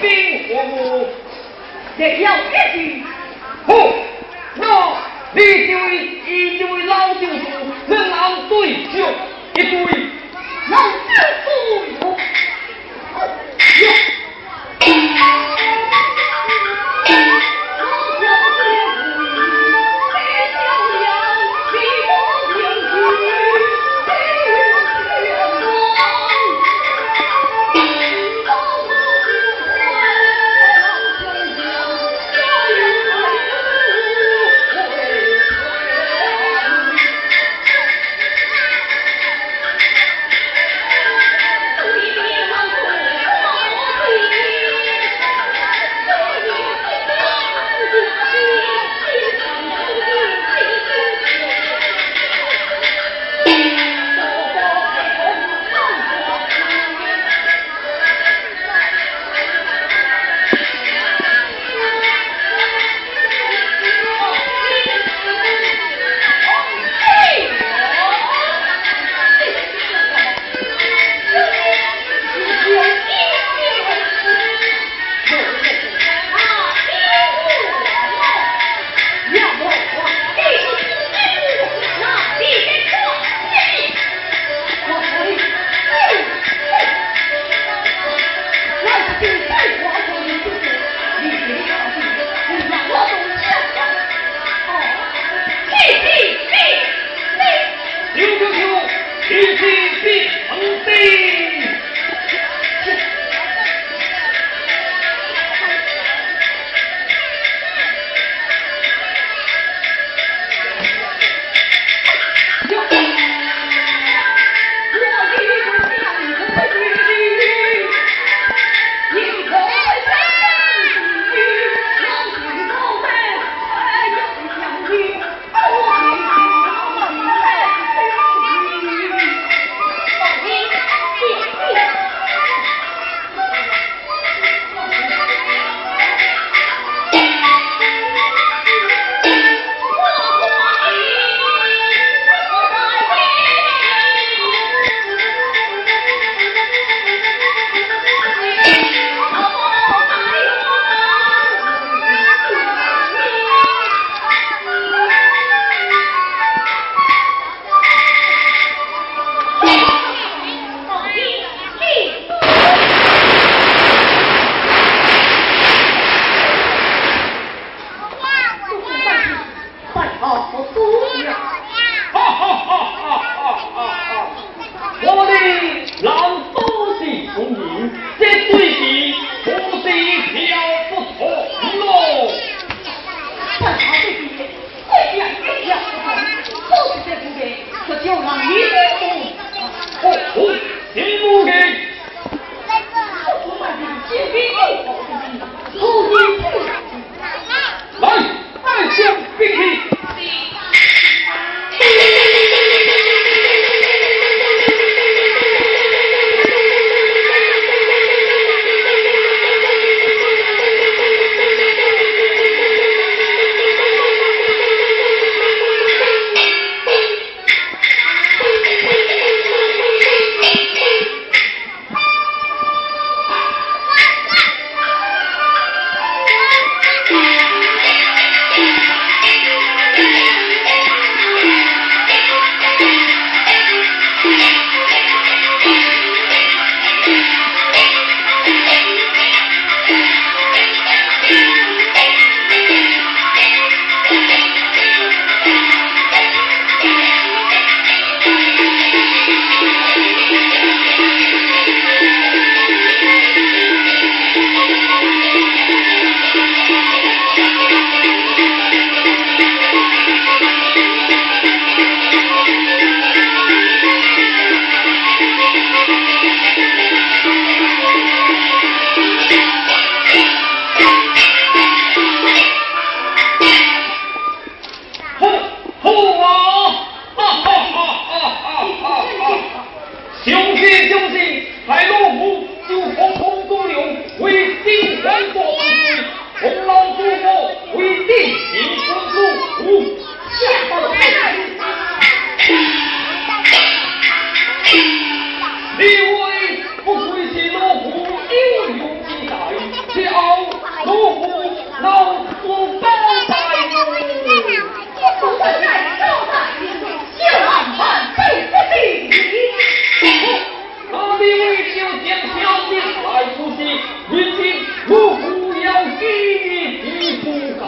兵火木，也要一起。好，那你这位以这位老将军，能对酒一杯，能救父。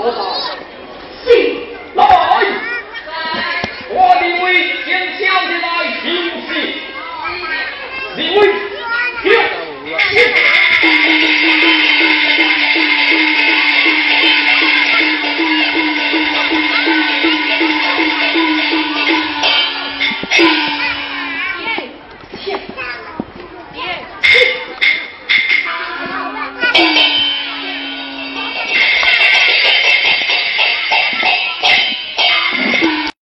不好。